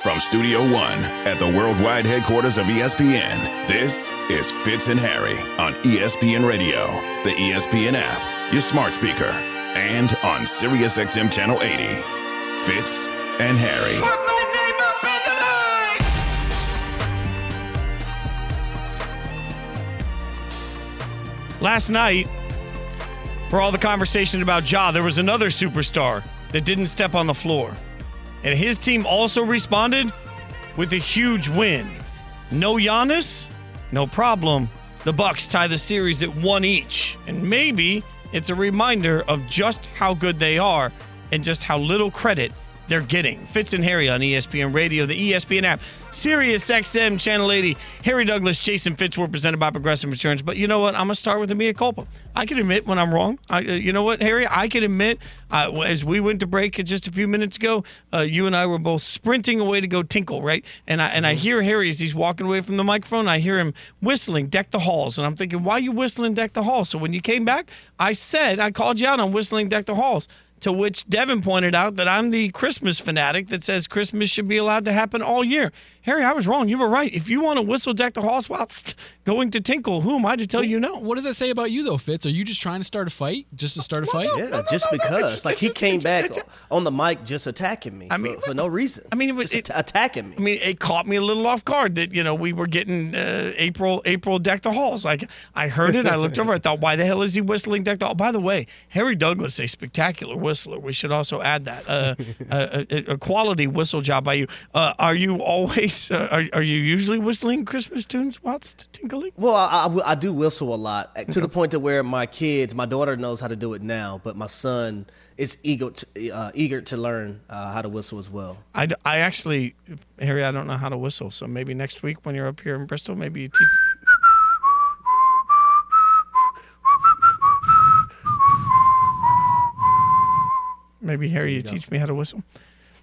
From Studio One at the worldwide headquarters of ESPN, this is Fitz and Harry on ESPN Radio, the ESPN app, your smart speaker, and on SiriusXM Channel 80. Fitz and Harry. Last night, for all the conversation about Ja, there was another superstar that didn't step on the floor. And his team also responded with a huge win. No Giannis, no problem. The Bucks tie the series at one each. And maybe it's a reminder of just how good they are and just how little credit they're getting. Fitz and Harry on ESPN Radio, the ESPN app, Sirius XM Channel 80. Harry Douglas, Jason Fitz were presented by Progressive Insurance. But you know what? I'm gonna start with a mea culpa. I can admit when I'm wrong. I, uh, you know what, Harry? I can admit uh, as we went to break just a few minutes ago, uh, you and I were both sprinting away to go tinkle, right? And I and I hear Harry as he's walking away from the microphone. I hear him whistling "Deck the Halls," and I'm thinking, why are you whistling "Deck the Halls"? So when you came back, I said I called you out on whistling "Deck the Halls." To which Devin pointed out that I'm the Christmas fanatic that says Christmas should be allowed to happen all year. Harry, I was wrong. You were right. If you want to whistle deck the halls whilst going to tinkle, who am I to tell you no? What does that say about you, though, Fitz? Are you just trying to start a fight? Just to start a fight? Yeah, no, no, just no, no, because. it's- like it's he a- came it's- back it's on the mic just attacking me. I mean, for, no reason. I mean, it was- just it- attacking me. I mean, it caught me a little off guard that you know we were getting uh, April April deck the halls. Like I heard it, I looked over, I thought, why the hell is he whistling deck the hall? By the way, Harry Douglas, a spectacular whistler. We should also add that uh, a, a, a quality whistle job by you. Uh, are you always? Uh, are, are you usually whistling Christmas tunes whilst tinkling? Well, I, I, I do whistle a lot eh, to the point to where my kids, my daughter knows how to do it now, but my son is eager to, uh, eager to learn uh, how to whistle as well. I, I actually, Harry, I don't know how to whistle. So maybe next week when you're up here in Bristol, maybe you teach. Maybe Harry, you teach me how to whistle.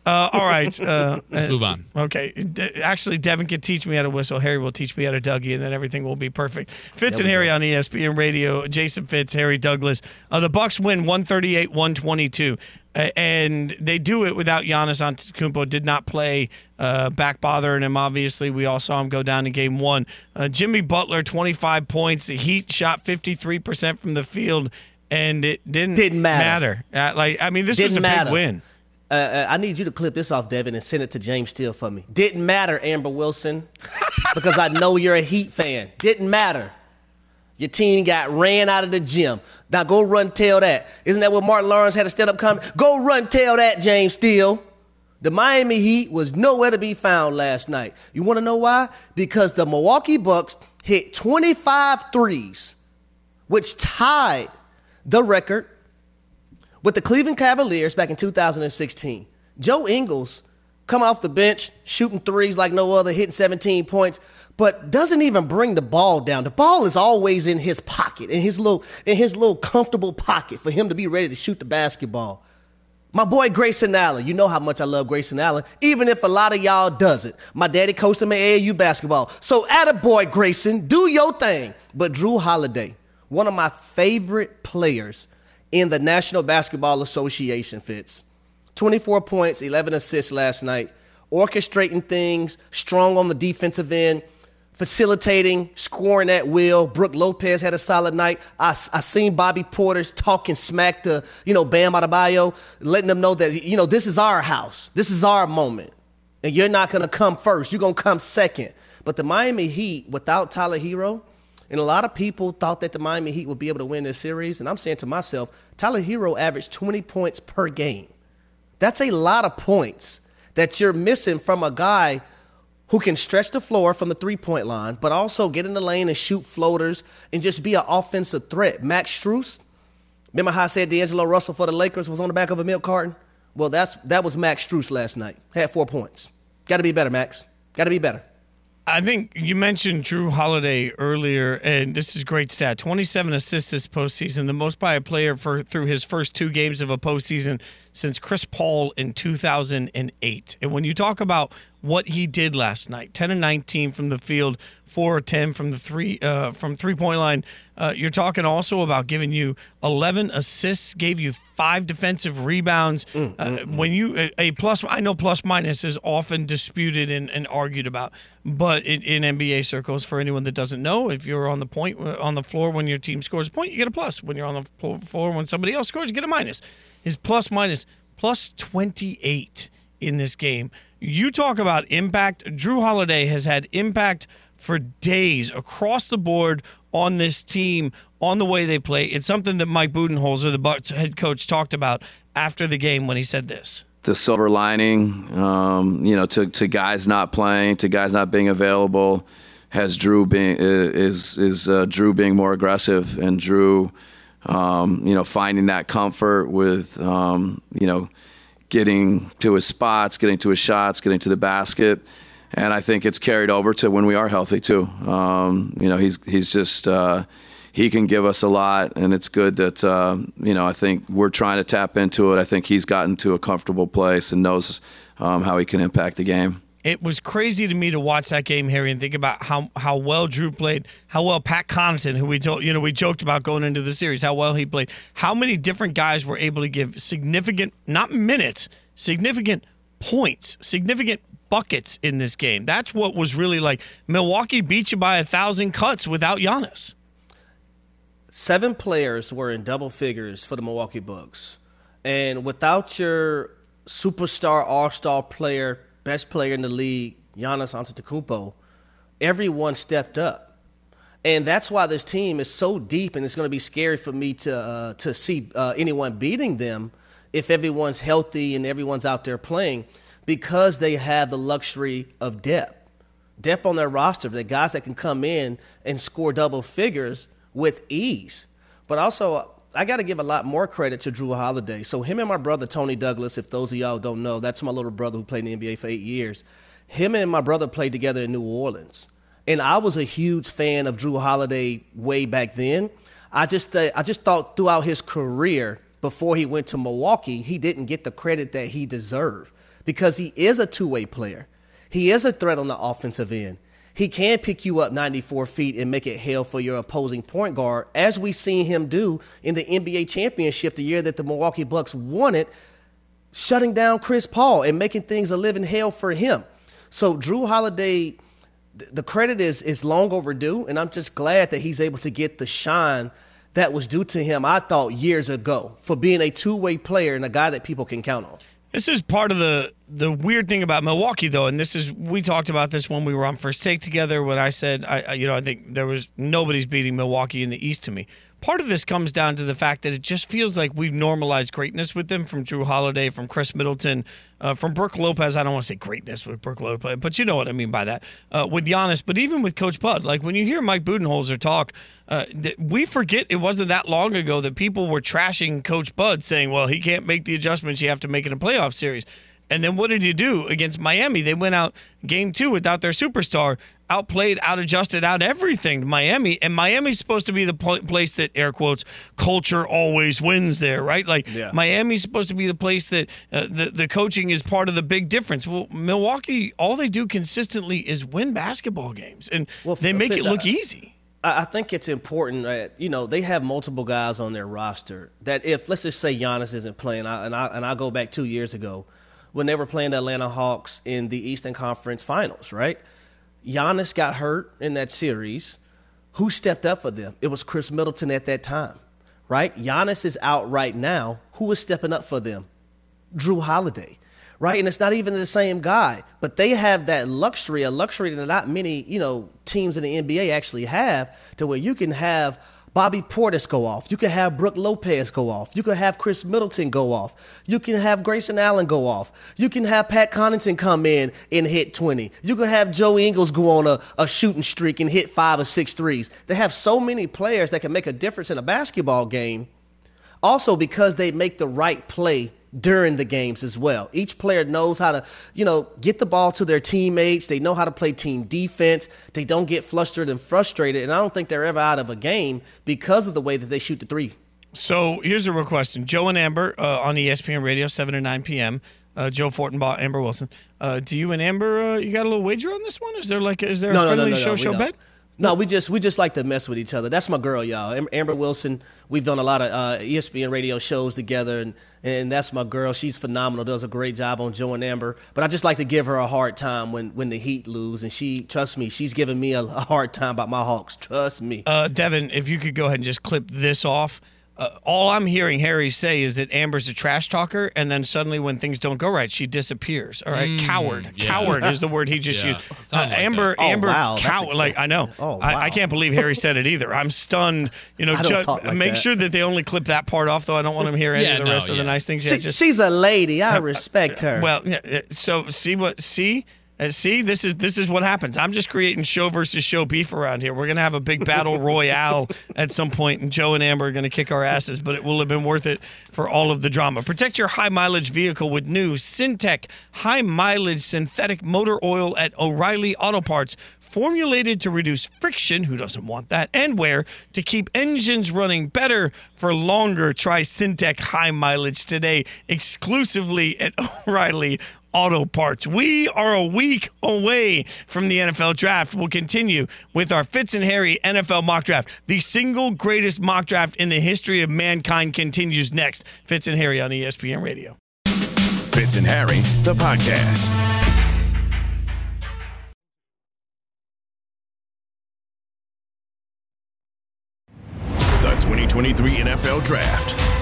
Uh, all right. Uh, Let's move on. Okay. De- actually, Devin can teach me how to whistle. Harry will teach me how to Dougie, and then everything will be perfect. Fitz and Harry on ESPN Radio. Jason Fitz, Harry Douglas. Uh, the Bucks win 138 122. Uh, and they do it without Giannis Antetokounmpo. Did not play, uh, back bothering him. Obviously, we all saw him go down in Game One. Uh, Jimmy Butler, 25 points. The Heat shot 53 percent from the field, and it didn't Didn't matter. Uh, like I mean, this was Didn't a matter. big win. Uh, uh, I need you to clip this off, Devin, and send it to James Steele for me. Didn't matter, Amber Wilson, because I know you're a Heat fan. Didn't matter. Your team got ran out of the gym. Now go run tell that. Isn't that what Martin Lawrence had a stand up comment? Go run tell that, James Steele. The Miami Heat was nowhere to be found last night. You want to know why? Because the Milwaukee Bucks hit 25 threes, which tied the record with the Cleveland Cavaliers back in 2016. Joe Ingles coming off the bench, shooting threes like no other, hitting 17 points, but doesn't even bring the ball down. The ball is always in his pocket, in his little, in his little comfortable pocket for him to be ready to shoot the basketball. My boy Grayson Allen, you know how much I love Grayson Allen, even if a lot of y'all doesn't. My daddy coached him at AAU basketball. So at a boy Grayson, do your thing. But Jrue Holiday, one of my favorite players in the National Basketball Association Fitz. 24 points, 11 assists last night, orchestrating things, strong on the defensive end, facilitating, scoring at will. Brook Lopez had a solid night. I, I seen Bobby Portis talking smack to, you know, Bam Adebayo, letting them know that, you know, this is our house. This is our moment. And you're not going to come first. You're going to come second. But the Miami Heat, without Tyler Herro, and a lot of people thought that the Miami Heat would be able to win this series. And I'm saying to myself, Tyler Herro averaged 20 points per game. That's a lot of points that you're missing from a guy who can stretch the floor from the three point line, but also get in the lane and shoot floaters and just be an offensive threat. Max Strus, remember how I said D'Angelo Russell for the Lakers was on the back of a milk carton? Well, that's that was Max Strus last night. Had four points. Got to be better, Max. Got to be better. I think you mentioned Jrue Holiday earlier, and this is great stat: twenty-seven assists this postseason, the most by a player for through his first two games of a postseason since Chris Paul in 2008. And when you talk about what he did last night 10 and 19 from the field 4 or 10 from the three uh, from three point line uh, you're talking also about giving you 11 assists gave you five defensive rebounds. Mm, uh, mm, when you a, a plus i know plus minus is often disputed and, and argued about but in, in, nba circles for anyone that doesn't know if you're on the point uh, on the floor when your team scores a point you get a plus. When you're on the floor when somebody else scores you get a minus his plus minus plus 28 in this game you talk about impact. Jrue Holiday has had impact for days across the board on this team, on the way they play. It's something that Mike Budenholzer, the Bucks head coach, talked about after the game when he said this. The silver lining, um, you know, to, to guys not playing, to guys not being available, has Jrue being is is uh, Jrue being more aggressive and Jrue, um, you know, finding that comfort with, um, you know getting to his spots, getting to his shots, getting to the basket. And I think it's carried over to when we are healthy too. Um, you know, he's he's just uh, he can give us a lot, and it's good that uh, you know I think we're trying to tap into it. I think he's gotten to a comfortable place and knows um, how he can impact the game. It was crazy to me to watch that game, Harry, and think about how how well Jrue played, how well Pat Connaughton, who we told you know we joked about going into the series, how well he played, how many different guys were able to give significant, not minutes, significant points, significant buckets in this game. That's what was really like. Milwaukee beat you by a thousand cuts without Giannis. Seven players were in double figures for the Milwaukee Bucks, and without your superstar All Star player best player in the league, Giannis Antetokounmpo, everyone stepped up. And that's why this team is so deep, and it's going to be scary for me to uh, to see uh, anyone beating them if everyone's healthy and everyone's out there playing, because they have the luxury of depth, depth on their roster. The guys that can come in and score double figures with ease. But also, I got to give a lot more credit to Jrue Holiday. So him and my brother Tony Douglas, if those of y'all don't know, that's my little brother who played in the NBA for eight years. Him and my brother played together in New Orleans, and I was a huge fan of Jrue Holiday way back then. I just th- I just thought throughout his career before he went to Milwaukee, he didn't get the credit that he deserved because he is a two way player. He is a threat on the offensive end he can pick you up 94 feet and make it hell for your opposing point guard, as we've seen him do in the NBA championship the year that the Milwaukee Bucks won it, shutting down Chris Paul and making things a living hell for him. So Jrue Holiday, the credit is is long overdue, and I'm just glad that he's able to get the shine that was due to him. I thought years ago for being a two way player and a guy that people can count on. This is part of the the weird thing about Milwaukee, though, and this is we talked about this when we were on first take together. When I said, I you know, I think there was nobody's beating Milwaukee in the East to me part of this comes down to the fact that it just feels like we've normalized greatness with them from Jrue Holiday, from Khris Middleton, uh, from Brook Lopez. I don't want to say greatness with Brook Lopez, but you know what I mean by that. Uh, with Giannis, but even with Coach Bud, like when you hear Mike Budenholzer talk, uh, we forget it wasn't that long ago that people were trashing Coach Bud, saying, "Well, he can't make the adjustments you have to make in a playoff series." And then what did you do against Miami? They went out game two without their superstar, outplayed, out adjusted, out everything to Miami. And Miami's supposed to be the place that, air quotes, culture always wins there, right? Like yeah. Miami's supposed to be the place that uh, the, the coaching is part of the big difference. Well, Milwaukee, all they do consistently is win basketball games, and well, they make Fitz, it look I, easy. I think it's important that you know they have multiple guys on their roster that if let's just say Giannis isn't playing, I, and I and I go back two years ago when they were playing the Atlanta Hawks in the Eastern Conference Finals, right? Giannis got hurt in that series. Who stepped up for them? It was Khris Middleton at that time, right? Giannis is out right now. Who is stepping up for them? Jrue Holiday, right? And it's not even the same guy, but they have that luxury, a luxury that not many, you know, teams in the NBA actually have, to where you can have Bobby Portis go off. You can have Brook Lopez go off. You can have Khris Middleton go off. You can have Grayson Allen go off. You can have Pat Connaughton come in and hit 20. You can have Joe Ingles go on a, a shooting streak and hit five or six threes. They have so many players that can make a difference in a basketball game. Also, because they make the right play during the games as well. Each player knows how to, you know, get the ball to their teammates. They know how to play team defense. They don't get flustered and frustrated. And I don't think they're ever out of a game because of the way that they shoot the three. So here's a real question: Joe and Amber uh, on ESPN Radio, seven to nine p.m. Uh, Joe Fortenbaugh, Amber Wilson. Uh, do you and Amber, uh, you got a little wager on this one? Is there like, is there No, a friendly no, no, show show bet? No, we just we just like to mess with each other. That's my girl, y'all. Amber Wilson. We've done a lot of uh, ESPN radio shows together, and and that's my girl. She's phenomenal. Does a great job on Joe and Amber. But I just like to give her a hard time when when the Heat lose, and she trust me, she's giving me a, a hard time about my Hawks. Trust me. Uh, Devin, if you could go ahead and just clip this off. Uh, all I'm hearing Harry say is that Amber's a trash talker, and then suddenly when things don't go right, she disappears. All right, coward. yeah. Coward is the word he just Yeah, used. Uh, like Amber, that. Oh, Amber, wow, that's cow- like I know. Oh, I, I can't believe Harry said it either. I'm stunned. You know, Ju- like make that. sure that they only clip that part off, though. I don't want to hear any Yeah, of the no, rest of the nice things. She, Yeah, just, she's a lady. I respect her. well, yeah, uh, so see what see. Uh, see, this is this is what happens. I'm just creating show versus show beef around here. We're gonna have a big battle royale at some point, and Joe and Amber are gonna kick our asses. But it will have been worth it for all of the drama. Protect your high mileage vehicle with new Syntec high mileage synthetic motor oil at O'Reilly Auto Parts, formulated to reduce friction. Who doesn't want that? And wear to keep engines running better for longer. Try Syntec high mileage today, exclusively at O'Reilly Auto Parts. We are a week away from the NFL draft. We'll continue with our Fitz and Harry NFL mock draft. The single greatest mock draft in the history of mankind continues next. Fitz and Harry on ESPN Radio. Fitz and Harry, the podcast. The 2023 NFL Draft.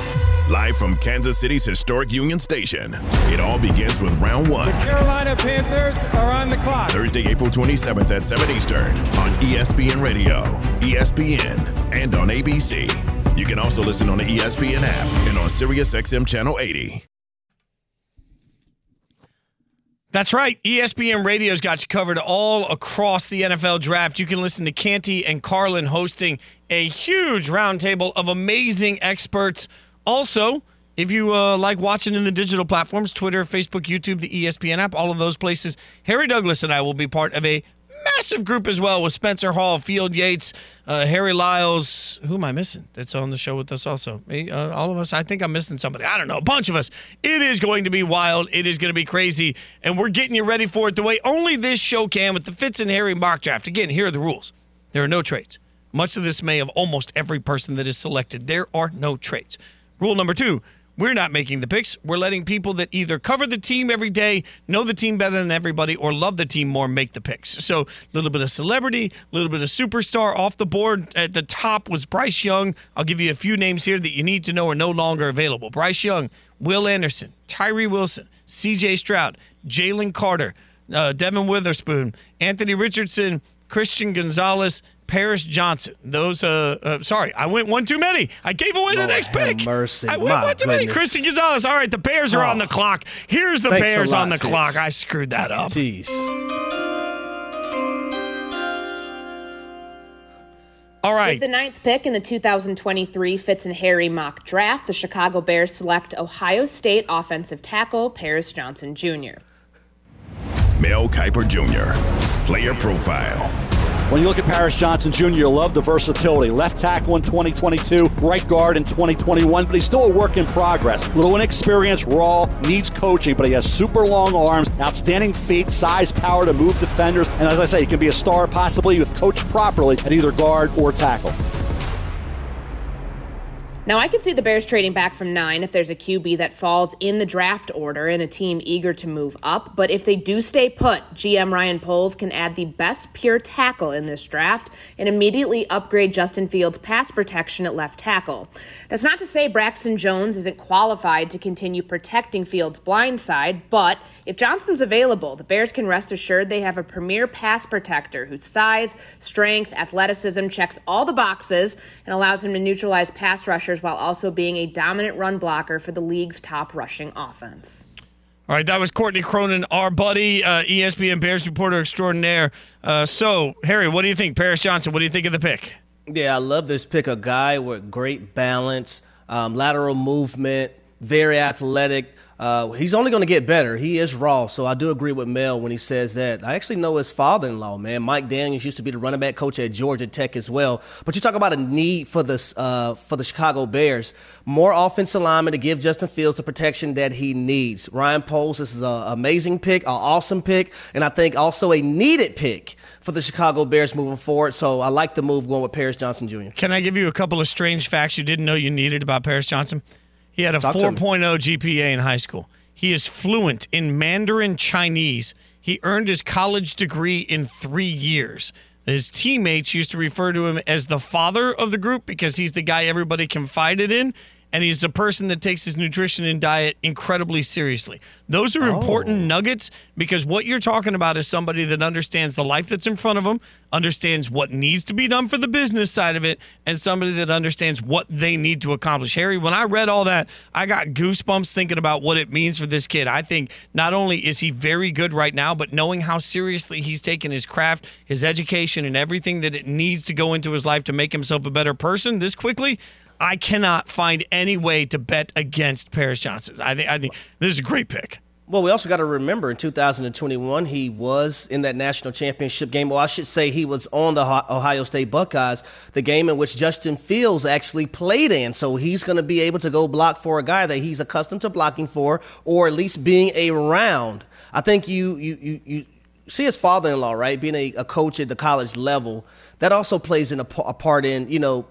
Live from Kansas City's historic Union Station. It all begins with round one. The Carolina Panthers are on the clock. Thursday, April 27th at 7 Eastern on ESPN Radio, ESPN, and on ABC. You can also listen on the ESPN app and on SiriusXM Channel 80. That's right. ESPN Radio's got you covered all across the NFL draft. You can listen to Canty and Carlin hosting a huge roundtable of amazing experts. Also, if you uh, like watching in the digital platforms, Twitter, Facebook, YouTube, the ESPN app, all of those places, Harry Douglas and I will be part of a massive group as well with Spencer Hall, Field Yates, uh, Harry Lyles. Who am I missing that's on the show with us also? Me, uh, all of us. I think I'm missing somebody. I don't know. A bunch of us. It is going to be wild. It is going to be crazy. And we're getting you ready for it the way only this show can with the Fitz and Harry mock draft. Again, here are the rules there are no trades. Much of this may of almost every person that is selected. There are no trades. Rule number two we're not making the picks. We're letting people that either cover the team every day, know the team better than everybody, or love the team more make the picks. So a little bit of celebrity, a little bit of superstar off the board. At the top was Bryce Young. I'll give you a few names here that you need to know are no longer available. Bryce Young, Will Anderson, Tyree Wilson, CJ Stroud, Jalen Carter, uh, Devon Witherspoon, Anthony Richardson, Christian Gonzalez, Paris Johnson. Those, uh, uh, sorry, I went one too many. I gave away the next pick. mercy. I went My one too many. goodness. Christian Gonzalez. All right, the Bears are on the clock. Here's the Thanks Bears lot, on the Fitz. clock. I screwed that up. Jeez. All right. With the ninth pick in the 2023 Fitz and Harry mock draft, the Chicago Bears select Ohio State offensive tackle Paris Johnson Jr. Mel Kiper Jr., player profile. When you look at Paris Johnson Jr., you love the versatility. Left tackle in 2022, right guard in 2021, but he's still a work in progress. Little inexperienced, raw, needs coaching, but he has super long arms, outstanding feet, size, power to move defenders, and as I say, he can be a star possibly if coached properly at either guard or tackle. Now, I could see the Bears trading back from nine if there's a QB that falls in the draft order and a team eager to move up. But if they do stay put, GM Ryan Poles can add the best pure tackle in this draft and immediately upgrade Justin Fields' pass protection at left tackle. That's not to say Braxton Jones isn't qualified to continue protecting Fields' blind side, but if Johnson's available, the Bears can rest assured they have a premier pass protector whose size, strength, athleticism checks all the boxes and allows him to neutralize pass rushers while also being a dominant run blocker for the league's top rushing offense. All right, that was Courtney Cronin, our buddy, uh, ESPN Bears reporter extraordinaire. Uh, so, Harry, what do you think? Paris Johnson, what do you think of the pick? Yeah, I love this pick. A guy with great balance, um, lateral movement, very athletic. Uh, he's only going to get better. He is raw, so I do agree with Mel when he says that. I actually know his father-in-law, man. Mike Daniels used to be the running back coach at Georgia Tech as well. But you talk about a need for the uh, for the Chicago Bears, more offensive linemen to give Justin Fields the protection that he needs. Ryan Poles, this is an amazing pick, an awesome pick, and I think also a needed pick for the Chicago Bears moving forward. So I like the move going with Paris Johnson Jr. Can I give you a couple of strange facts you didn't know you needed about Paris Johnson? He had a Talk 4.0 GPA in high school. He is fluent in Mandarin Chinese. He earned his college degree in three years. His teammates used to refer to him as the father of the group because he's the guy everybody confided in, and he's the person that takes his nutrition and diet incredibly seriously. Those are important oh. nuggets because what you're talking about is somebody that understands the life that's in front of them, understands what needs to be done for the business side of it, and somebody that understands what they need to accomplish. Harry, when I read all that, I got goosebumps thinking about what it means for this kid. I think not only is he very good right now, but knowing how seriously he's taken his craft, his education, and everything that it needs to go into his life to make himself a better person this quickly. I cannot find any way to bet against Paris Johnson. I think I think this is a great pick. Well, we also got to remember in 2021, he was in that national championship game. Well, I should say he was on the Ohio State Buckeyes, the game in which Justin Fields actually played in. So he's going to be able to go block for a guy that he's accustomed to blocking for, or at least being around. I think you you you, you see his father-in-law, right, being a, a coach at the college level. That also plays in a, a part in you know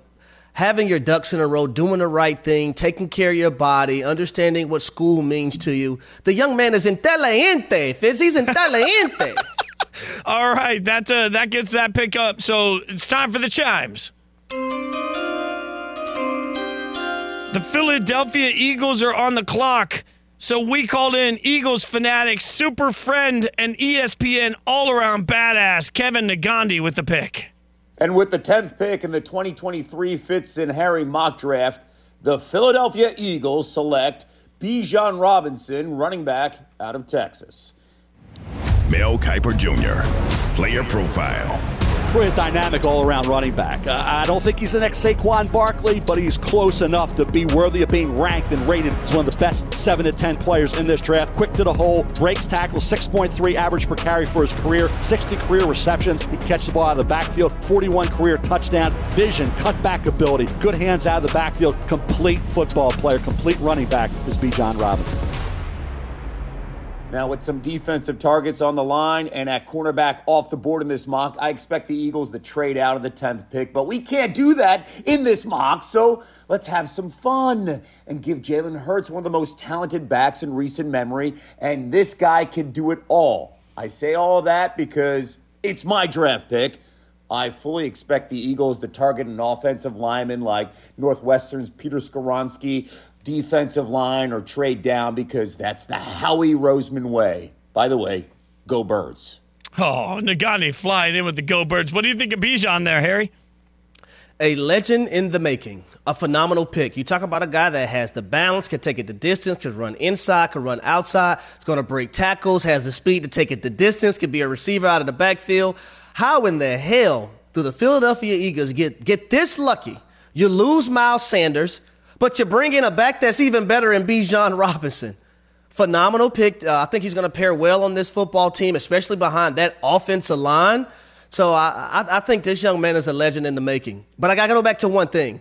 having your ducks in a row, doing the right thing, taking care of your body, understanding what school means to you. The young man is inteligente, Fitz. He's inteligente. All right, that uh, that gets that pick up. So it's time for the chimes. The Philadelphia Eagles are on the clock. So we called in Eagles fanatic, super friend, and ESPN all around badass Kevin Negandhi with the pick. And with the 10th pick in the 2023 Fitz and Harry mock draft, the Philadelphia Eagles select Bijan Robinson, running back out of Texas. Mel Kiper Jr., player profile. Pretty dynamic all around running back. Uh, I don't think he's the next Saquon Barkley, but he's close enough to be worthy of being ranked and rated as one of the best 7 to 10 players in this draft. Quick to the hole, breaks tackles, 6.3 average per carry for his career, 60 career receptions. He catches the ball out of the backfield, 41 career touchdowns, vision, cutback ability, good hands out of the backfield, complete football player, complete running back is Bijan Robinson. Now, with some defensive targets on the line and at cornerback off the board in this mock, I expect the Eagles to trade out of the 10th pick, but we can't do that in this mock, so let's have some fun and give Jalen Hurts one of the most talented backs in recent memory, and this guy can do it all. I say all that because it's my draft pick. I fully expect the Eagles to target an offensive lineman like Northwestern's Peter Skoronski, defensive line, or trade down because that's the Howie Roseman way. By the way, go birds. Oh, Negandhi flying in with the Go Birds. What do you think of Bijan there, Harry? a legend in the making, a phenomenal pick. You talk about a guy that has the balance, can take it the distance, can run inside, can run outside. It's going to break tackles, has the speed to take it the distance, can be a receiver out of the backfield. How in the hell do the Philadelphia Eagles get get this lucky? You lose Miles Sanders, but you bring in a back that's even better in Bijan Robinson. Phenomenal pick. Uh, I think he's going to pair well on this football team, especially behind that offensive line. So I, I, I think this young man is a legend in the making. But I got to go back to one thing.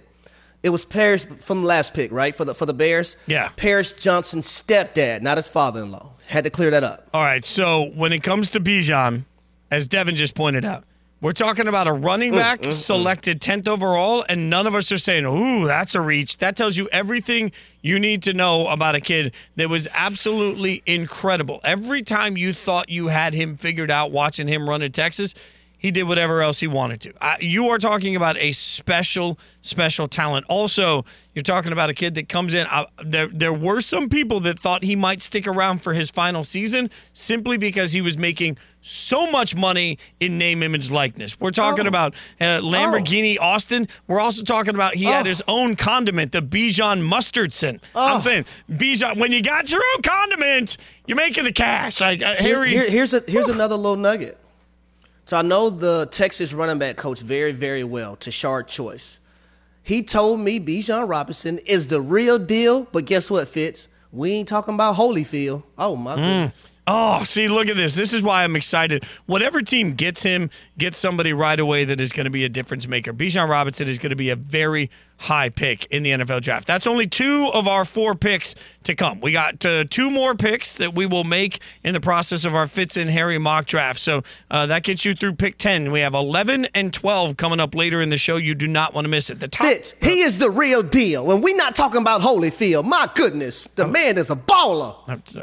It was Paris from the last pick, right? For the for the Bears. Yeah. Paris Johnson's stepdad, not his father-in-law. Had to clear that up. All right, so when it comes to Bijan, as Devin just pointed out, we're talking about a running mm, back mm, mm. selected 10th overall, and none of us are saying, ooh, that's a reach. That tells you everything you need to know about a kid that was absolutely incredible. Every time you thought you had him figured out watching him run at Texas, he did whatever else he wanted to. Uh, you are talking about a special, special talent. Also, you're talking about a kid that comes in. Uh, there, there were some people that thought he might stick around for his final season simply because he was making so much money in name, image, likeness. We're talking Oh. about uh, Lamborghini Austin. We're also talking about he had Oh. his own condiment, the Bijan Mustardson. I'm Oh. saying Bijan. When you got your own condiment, you're making the cash. Like uh, Harry. here- here's a, here's another little nugget. So I know the Texas running back coach very, very well, Tashard Choice. He told me Bijan Robinson is the real deal, but guess what, Fitz? We ain't talking about Holyfield. Oh my mm. goodness. Oh, see, look at this. This is why I'm excited. Whatever team gets him, gets somebody right away that is going to be a difference maker. Bijan Robinson is going to be a very high pick in the NFL draft. That's only two of our four picks to come. We got uh, two more picks that we will make in the process of our Fitz and Harry mock draft. So uh, that gets you through pick 10. We have 11 and 12 coming up later in the show. You do not want to miss it. The top. Fitz, he is the real deal. And we're not talking about Holyfield. My goodness, the man is a baller.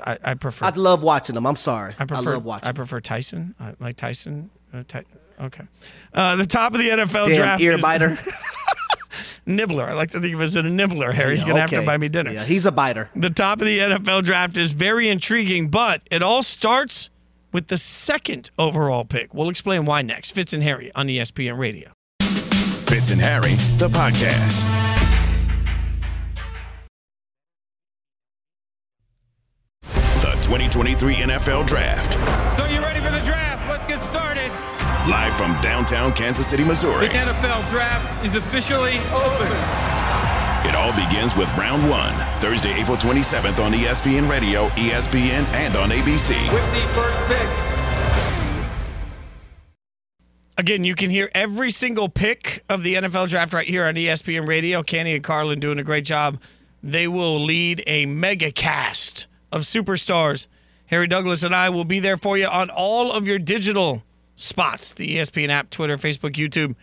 I, I prefer. I love watching him. I'm sorry. I prefer. love watching. I prefer Tyson. I like Tyson. Uh, Ty- okay. Uh, the top of the NFL Damn draft ear is biter. nibbler. I like to think of it as a nibbler. Harry's Yeah, gonna have to buy me dinner. Yeah, he's a biter. The top of the NFL draft is very intriguing, but it all starts with the second overall pick. We'll explain why next. Fitz and Harry on ESPN Radio. Fitz and Harry, the podcast. 2023 NFL Draft. So you ready for the draft? Let's get started. Live from downtown Kansas City, Missouri. The NFL draft is officially open. It all begins with round one, Thursday, April 27th on ESPN Radio, ESPN, and on ABC. With the first pick. Again, you can hear every single pick of the NFL draft right here on ESPN Radio. Kenny and Carlin doing a great job. They will lead a mega cast of superstars. Harry Douglas and I will be there for you on all of your digital spots the ESPN app, Twitter, Facebook, YouTube,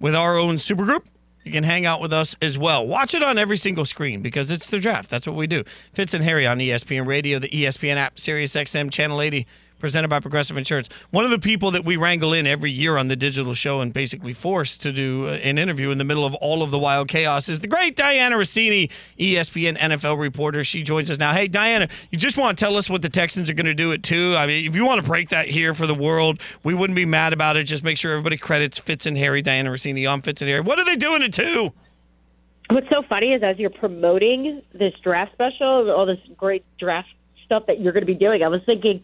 with our own supergroup. You can hang out with us as well. Watch it on every single screen because it's the draft. That's what we do. Fitz and Harry on ESPN Radio, the ESPN app, Sirius XM, Channel 80, presented by Progressive Insurance. One of the people that we wrangle in every year on the digital show and basically force to do uh, an interview in the middle of all of the wild chaos is the great Dianna Russini, ESPN NFL reporter. She joins us now. Hey, Dianna, you just want to tell us what the Texans are going to do at two? I mean, if you want to break that here for the world, we wouldn't be mad about it. Just make sure everybody credits Fitz and Harry, Dianna Russini on Fitz and Harry. What are they doing at two? What's so funny is as you're promoting this draft special, all this great draft stuff that you're going to be doing, I was thinking,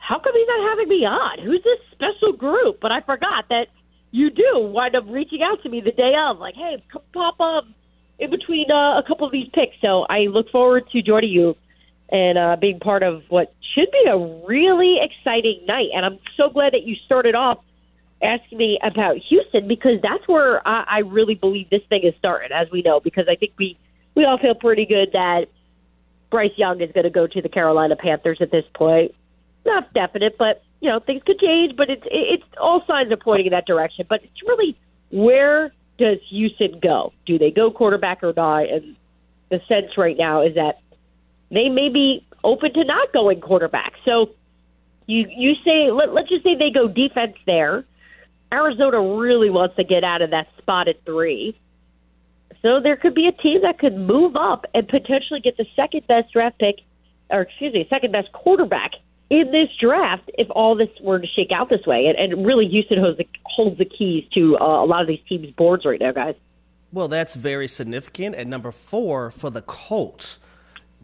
how come he's not having me on? Who's this special group? But I forgot that you do wind up reaching out to me the day of, like, hey, come pop up in between uh, a couple of these picks. So I look forward to joining you and uh, being part of what should be a really exciting night. And I'm so glad that you started off asking me about Houston because that's where I, I really believe this thing is starting, as we know, because I think we, we all feel pretty good that Bryce Young is going to go to the Carolina Panthers at this point. Not definite, but you know things could change. But it's it's all signs are pointing in that direction. But it's really where does Houston go? Do they go quarterback or not? And the sense right now is that they may be open to not going quarterback. So you you say let, let's just say they go defense there. Arizona really wants to get out of that spot at three. So there could be a team that could move up and potentially get the second best draft pick, or excuse me, second best quarterback in this draft if all this were to shake out this way. And, and really, Houston holds the, holds the keys to uh, a lot of these teams' boards right now, guys. Well, that's very significant. At number four for the Colts,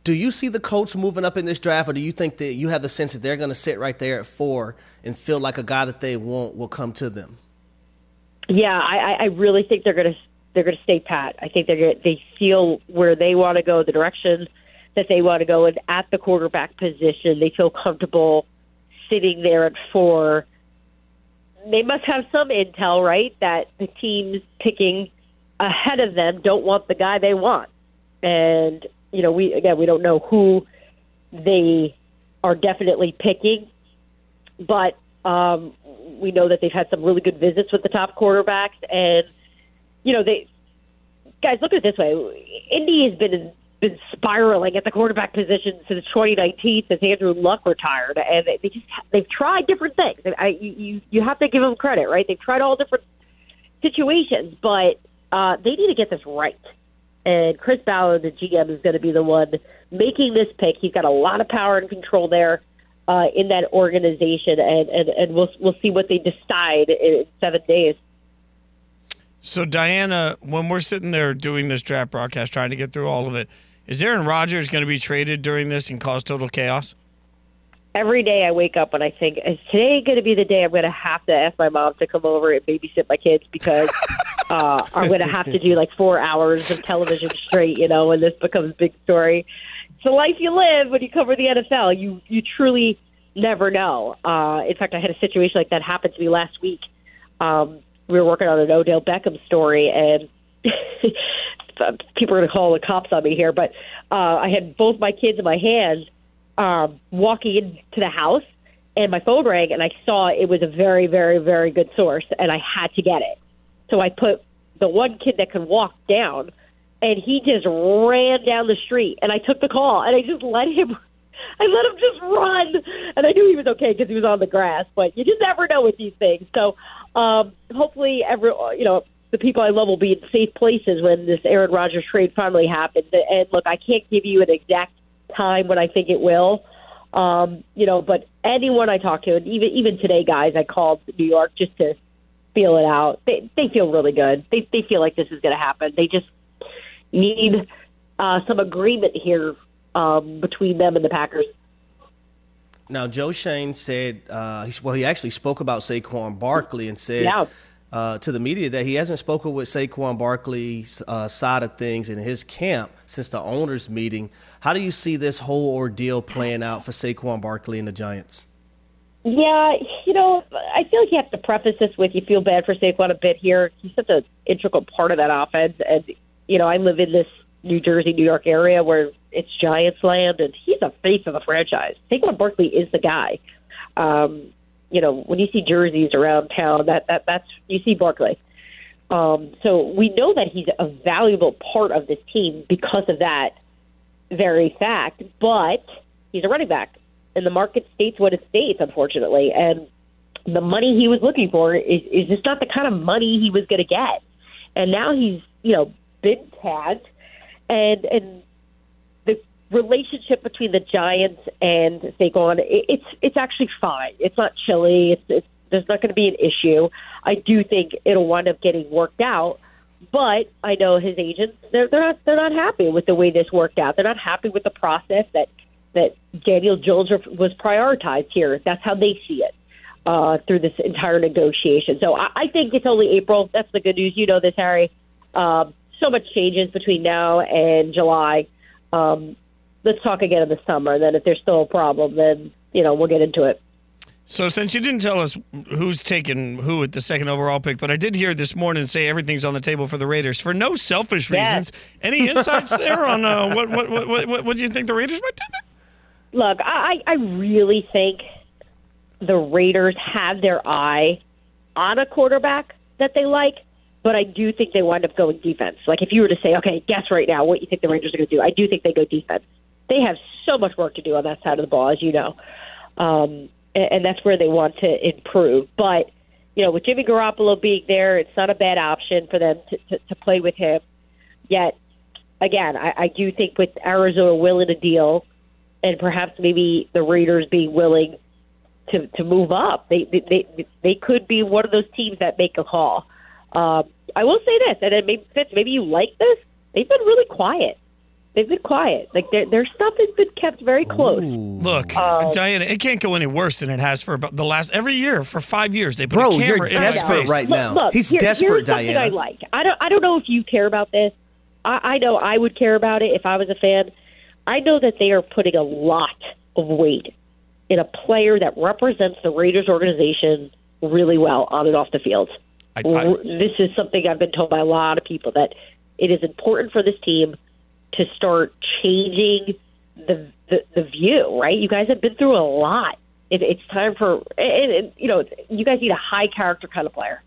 do you see the Colts moving up in this draft, or do you think that you have the sense that they're going to sit right there at four and feel like a guy that they want will come to them? Yeah, I, I- really think they're going to they're going to stay pat. I think they're gonna, they feel where they want to go, the direction that they want to go, and at the quarterback position, they feel comfortable sitting there at four. They must have some intel, right? That the teams picking ahead of them don't want the guy they want, and you know, we again we don't know who they are definitely picking, but um, we know that they've had some really good visits with the top quarterbacks, and you know they guys look at it this way: Indy has been been spiraling at the quarterback position since 2019, since Andrew Luck retired, and they, just they've tried different things. I, you you you have to give them credit, right? They've tried all different situations, but uh, they need to get this right. And Chris Ballard, the GM, is going to be the one making this pick. He's got a lot of power and control there uh, in that organization, and, and, and we'll we'll see what they decide in seven days. So, Dianna, when we're sitting there doing this draft broadcast, trying to get through all of it, is Aaron Rodgers going to be traded during this and cause total chaos? Every day I wake up and I think, is today going to be the day I'm going to have to ask my mom to come over and babysit my kids because uh, I'm going to have to do like four hours of television straight, you know, when this becomes a big story. It's the life you live when you cover the NFL. You you truly never know. Uh, in fact, I had a situation like that happen to me last week. Um, we were working on an Odell Beckham story, and people are going to call the cops on me here, but uh, I had both my kids in my hands um, walking into the house, and my phone rang, and I saw it was a very, very, very good source, and I had to get it. So I put the one kid that could walk down, and he just ran down the street, and I took the call, and I just let him. I let him just run, and I knew he was okay because he was on the grass. But you just never know with these things. So um, hopefully, every you know the people I love will be in safe places when this Aaron Rodgers trade finally happens. And look, I can't give you an exact time when I think it will. Um, you know, but anyone I talk to, and even even today, guys, I called New York just to feel it out. They they feel really good. They they feel like this is going to happen. They just need uh, some agreement here um, between them and the Packers. Now, Joe Schoen said, uh, well, he actually spoke about Saquon Barkley and said Yeah. Uh, to the media that he hasn't spoken with Saquon Barkley's uh, side of things in his camp since the owners' meeting. How do you see this whole ordeal playing out for Saquon Barkley and the Giants? Yeah, you know, I feel like you have to preface this with you feel bad for Saquon a bit here. He's such an integral part of that offense, and you know, I live in this New Jersey, New York area where it's Giants land, and he's a face of the franchise. Saquon Barkley is the guy. Um, you know, when you see jerseys around town, that that that's you see Barkley. Um, so we know that he's a valuable part of this team because of that very fact. But he's a running back, and the market states what it states, unfortunately. And the money he was looking for is, is just not the kind of money he was going to get. And now he's, you know, been tagged, and and relationship between the Giants and Saquon, it, it's it's actually fine. It's not chilly. It's, it's there's not going to be an issue. I do think it'll wind up getting worked out. But I know his agents; they're they're not they're not happy with the way this worked out. They're not happy with the process that that Daniel Jones was prioritized here. That's how they see it uh, through this entire negotiation. So I, I think it's only April. That's the good news. You know this, Harry. Um, so much changes between now and July. Um, let's talk again in the summer. And Then, if there's still a problem, then you know we'll get into it. So, since you didn't tell us who's taking who at the second overall pick, but I did hear this morning say everything's on the table for the Raiders for no selfish Yes. reasons. Any insights there on uh, what, what, what, what, what, what do you think the Raiders might do? Look, I, I really think the Raiders have their eye on a quarterback that they like, but I do think they wind up going defense. Like if you were to say, okay, guess right now what you think the Rangers are going to do, I do think they go defense. They have so much work to do on that side of the ball, as you know, um, and, and that's where they want to improve. But you know, with Jimmy Garoppolo being there, it's not a bad option for them to, to, to play with him. Yet, again, I, I do think with Arizona willing to deal, and perhaps maybe the Raiders being willing to to move up, they they they, they could be one of those teams that make a call. Um, I will say this, and it maybe Fitz, maybe you like this. They've been really quiet. They've been quiet. Like their their stuff has been kept very close. Look, Um, Dianna, it can't go any worse than it has for about the last every year for five years. They put Bro, a you're camera in my desperate face. right now. look, He's here- desperate, here's something Dianna. I like. I don't. I don't know if you care about this. I, I know I would care about it if I was a fan. I know that they are putting a lot of weight in a player that represents the Raiders organization really well on and off the field. I- I- R- this is something I've been told by a lot of people that it is important for this team to start changing the the, the view. Right? You guys have been through a lot. It, it's time for and, and, you know you guys need a high character kind of player.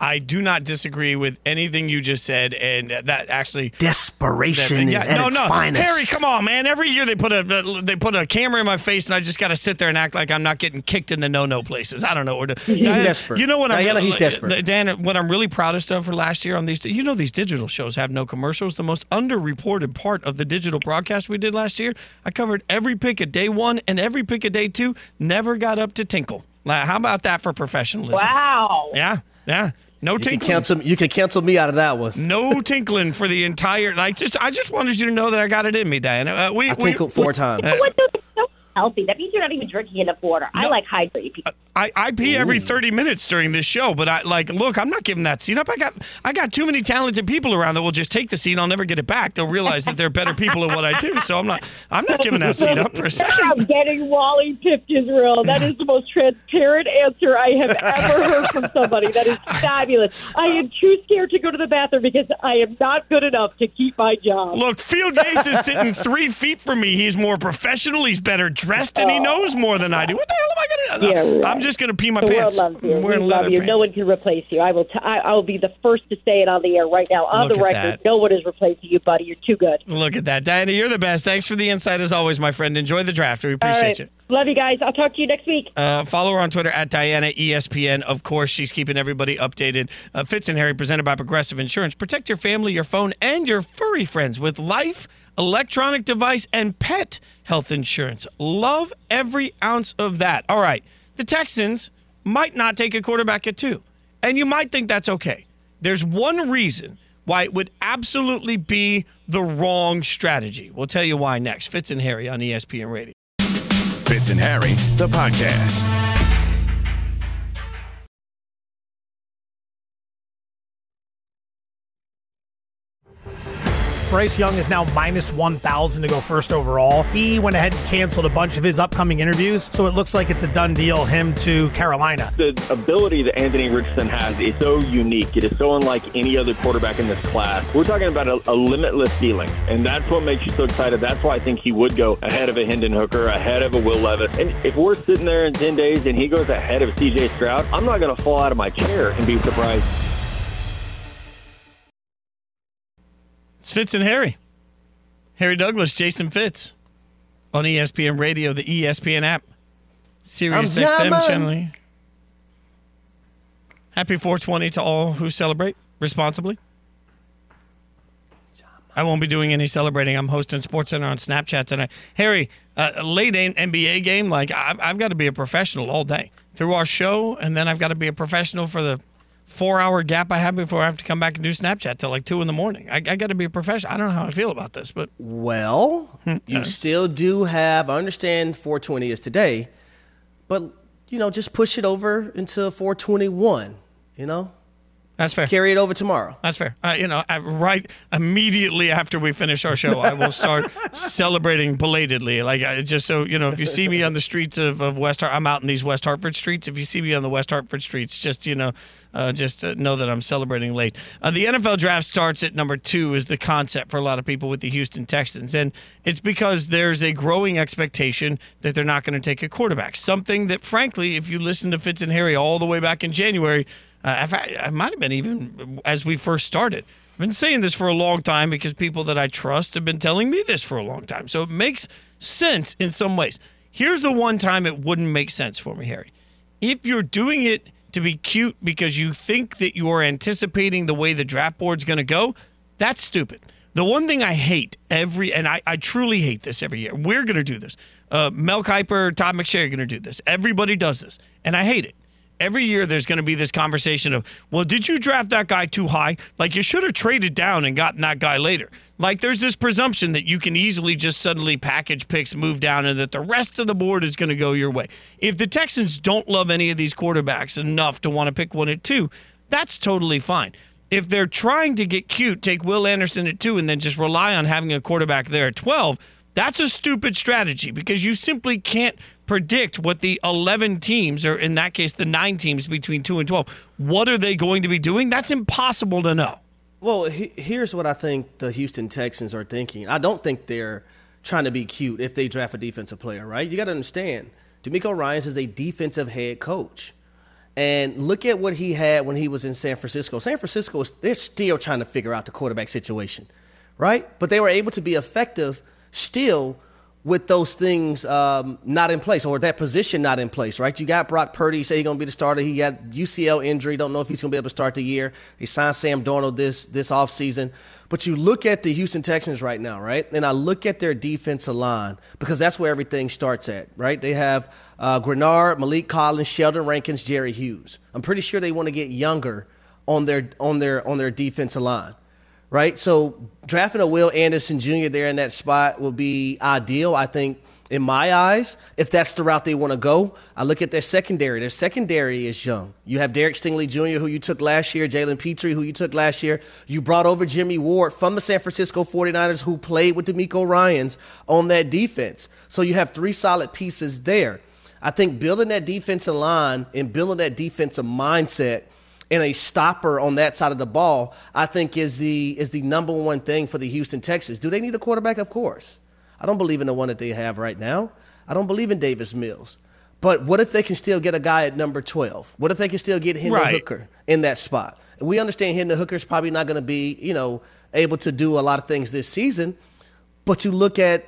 I do not disagree with anything you just said, and that actually Desperation that- at no, its no, finest. Harry, come on, man! Every year they put a they put a camera in my face, and I just got to sit there and act like I'm not getting kicked in the no no places. I don't know what to. He's desperate. You know what? I'm Dianna, he's uh, desperate. Uh, Dan, what I'm really proudest of for last year on these, you know, these digital shows have no commercials. The most underreported part of the digital broadcast we did last year, I covered every pick at day one and every pick at day two. Never got up to tinkle. Like, How about that for professionalism? Wow. Yeah, yeah. No You can tinkling. cancel. You can cancel me out of that one. No tinkling for the entire. Like, just I just wanted you to know that I got it in me, Dianna. Uh, we I we- tinkled four times. What the- so healthy? That means you're not even drinking enough water. I like hydrate people. I, I pee every 30 minutes during this show, but I like look, I'm not giving that seat up. I got I got too many talented people around that will just take the seat and I'll never get it back. They'll realize that they're better people at what I do. So I'm not I'm not giving that seat up for a I'm second. getting Wally pipped, Israel. That is the most transparent answer I have ever heard from somebody. That is fabulous. I am too scared to go to the bathroom because I am not good enough to keep my job. Look, Field Yates is sitting three feet from me. He's more professional. He's better dressed, and he oh. knows more than I do. What the hell am I going to do? Yeah, right. I'm just going to pee my the pants. world loves you. I'm We wearing love you. pants. No one can replace you. I will. T- I, I will be the first to say it on the air right now, on Look the record. that. No one is replacing you, buddy. You're too good. Look at that, Dianna. You're the best. Thanks for the insight as always, my friend. Enjoy the draft. We appreciate right. you. Love you guys. I'll talk to you next week. Uh, follow her on Twitter at Dianna ESPN. Of course, she's keeping everybody updated. Uh, Fitz and Harry presented by Progressive Insurance. Protect your family, your phone, and your furry friends with life, electronic device, and pet health insurance. Love every ounce of that. All right. The Texans might not take a quarterback at two, and you might think that's okay. There's one reason why it would absolutely be the wrong strategy. We'll tell you why next. Fitz and Harry on ESPN Radio. Fitz and Harry, the podcast. Bryce Young is now minus 1,000 to go first overall. He went ahead and canceled a bunch of his upcoming interviews, so it looks like it's a done deal, him to Carolina. The ability that Anthony Richardson has is so unique. It is so unlike any other quarterback in this class. We're talking about a, a limitless ceiling, and that's what makes you so excited. That's why I think he would go ahead of a Hendon Hooker, ahead of a Will Levis. And if we're sitting there in 10 days and he goes ahead of CJ Stroud, I'm not going to fall out of my chair and be surprised. It's Fitz and Harry. Harry Douglas, Jason Fitz on ESPN Radio, the ESPN app, Sirius I'm XM channeling. Happy 420 to all who celebrate responsibly. I won't be doing any celebrating. I'm hosting SportsCenter on Snapchat tonight. Harry, uh, late NBA game, like I've, I've got to be a professional all day through our show, and then I've got to be a professional for the four hour gap I have before I have to come back and do Snapchat till like two in the morning. I, I got to be a professional. I don't know how I feel about this, but Well, hmm, you uh-huh. still do have. I understand 420 is today, but you know, just push it over into 421. You know, that's fair. Carry it over tomorrow. That's fair. Uh, you know, I, right immediately after we finish our show, I will start celebrating belatedly. Like, I, just so you know, if you see me on the streets of, of West, Hart, I'm out in these West Hartford streets. If you see me on the West Hartford streets, just you know, uh, just uh, know that I'm celebrating late. Uh, the NFL draft starts at number two is the concept for a lot of people with the Houston Texans, and it's because there's a growing expectation that they're not going to take a quarterback. Something that, frankly, if you listen to Fitz and Harry all the way back in January. Uh, I might have been even as we first started. I've been saying this for a long time because people that I trust have been telling me this for a long time. So it makes sense in some ways. Here's the one time it wouldn't make sense for me, Harry. If you're doing it to be cute because you think that you're anticipating the way the draft board's going to go, that's stupid. The one thing I hate every, and I, I truly hate this every year, we're going to do this. Uh, Mel Kiper, Todd McShay are going to do this. Everybody does this, and I hate it every year there's going to be this conversation of, well, did you draft that guy too high? Like you should have traded down and gotten that guy later. Like there's this presumption that you can easily just suddenly package picks, move down, and that the rest of the board is going to go your way. If the Texans don't love any of these quarterbacks enough to want to pick one at two, that's totally fine. If they're trying to get cute, take Will Anderson at two and then just rely on having a quarterback there at 12, that's a stupid strategy because you simply can't predict what the 11 teams, or in that case, the nine teams between 2 and 12, what are they going to be doing? That's impossible to know. Well, he, here's what I think the Houston Texans are thinking. I don't think they're trying to be cute if they draft a defensive player, right? You got to understand, DeMeco Ryans is a defensive head coach. And look at what he had when he was in San Francisco. San Francisco, is, they're still trying to figure out the quarterback situation, right? But they were able to be effective still with those things um, not in place or that position not in place, right? You got Brock Purdy, say he's going to be the starter. He got UCL injury, don't know if he's going to be able to start the year. He signed Sam Darnold this this offseason. But you look at the Houston Texans right now, right? And I look at their defensive line because that's where everything starts at, right? They have uh, Greenard, Maliek Collins, Sheldon Rankins, Jerry Hughes. I'm pretty sure they want to get younger on their on their on their defensive line right? So drafting a Will Anderson Jr. there in that spot will be ideal. I think in my eyes, if that's the route they want to go, I look at their secondary. Their secondary is young. You have Derek Stingley Jr., who you took last year, Jalen Pitre, who you took last year. You brought over Jimmy Ward from the San Francisco 49ers, who played with DeMeco Ryans on that defense. So you have three solid pieces there. I think building that defensive line and building that defensive mindset and a stopper on that side of the ball, I think is the is the number one thing for the Houston Texans. Do they need a quarterback? Of course. I don't believe in the one that they have right now. I don't believe in Davis Mills. But what if they can still get a guy at number 12? What if they can still get Hendon Right. Hooker in that spot? We understand Hendon Hooker's probably not going to be, you know, able to do a lot of things this season, but you look at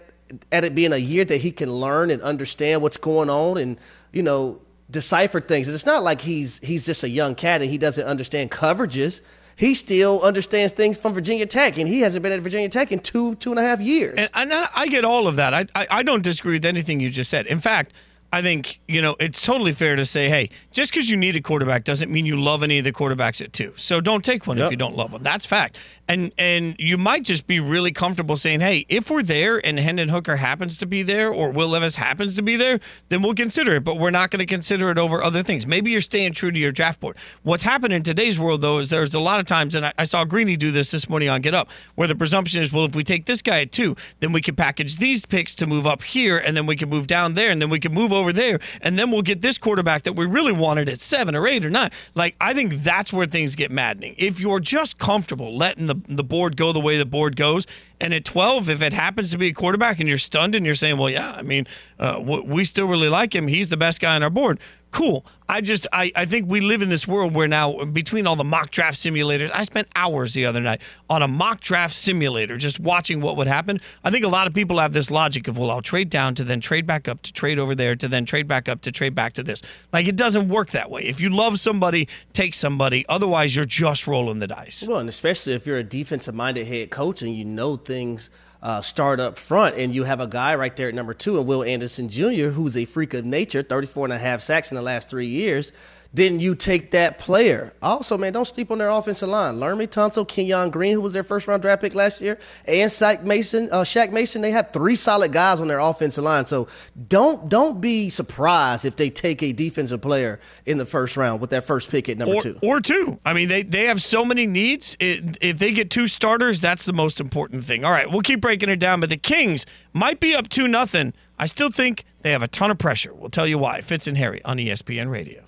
at it being a year that he can learn and understand what's going on and, you know, decipher things. And it's not like he's he's just a young cat and he doesn't understand coverages. He still understands things from Virginia Tech, and he hasn't been at Virginia Tech in two two and a half years. And, and I I get all of that. I, I I don't disagree with anything you just said. In fact, I think you know it's totally fair to say, hey, just because you need a quarterback doesn't mean you love any of the quarterbacks at two. So don't take one if you don't love one. That's fact. And and you might just be really comfortable saying, hey, if we're there and Hendon Hooker happens to be there or Will Levis happens to be there, then we'll consider it. But we're not going to consider it over other things. Maybe you're staying true to your draft board. What's happened in today's world though is there's a lot of times, and I, I saw Greeny do this this morning on Get Up, where the presumption is, well, if we take this guy at two, then we can package these picks to move up here, and then we can move down there, and then we can move over there, and then we'll get this quarterback that we really wanted at seven or eight or nine. Like I think that's where things get maddening. If you're just comfortable letting the the board go the way the board goes, and at 12, if it happens to be a quarterback and you're stunned and you're saying, well, yeah, I mean, uh, we still really like him. He's the best guy on our board. Cool. I just, I, I think we live in this world where now, between all the mock draft simulators, I spent hours the other night on a mock draft simulator just watching what would happen. I think a lot of people have this logic of, well, I'll trade down to then trade back up to trade over there to then trade back up to trade back to this. Like, it doesn't work that way. If you love somebody, take somebody. Otherwise, you're just rolling the dice. Well, and especially if you're a defensive minded head coach and you know things uh, start up front and you have a guy right there at number two and Will Anderson Jr., who's a freak of nature, 34 and a half sacks in the last three years, then you take that player. Also, man, don't sleep on their offensive line. Laremy Tunsil, Kenyon Green, who was their first round draft pick last year, and Shaq Mason, uh, Shaq Mason, they have three solid guys on their offensive line. So don't don't be surprised if they take a defensive player in the first round with that first pick at number or, two. Or two. I mean, they, they have so many needs. It, if they get two starters, that's the most important thing. All right, we'll keep breaking it down, but the Kings might be up 2 nothing. I still think they have a ton of pressure. We'll tell you why. Fitz and Harry on ESPN Radio.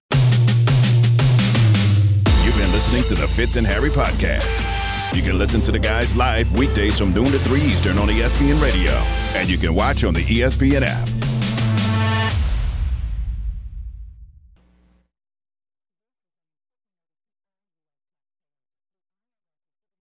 You've been listening to the Fitz and Harry podcast. You can listen to the guys live weekdays from noon to 3 Eastern on ESPN Radio. And you can watch on the ESPN app.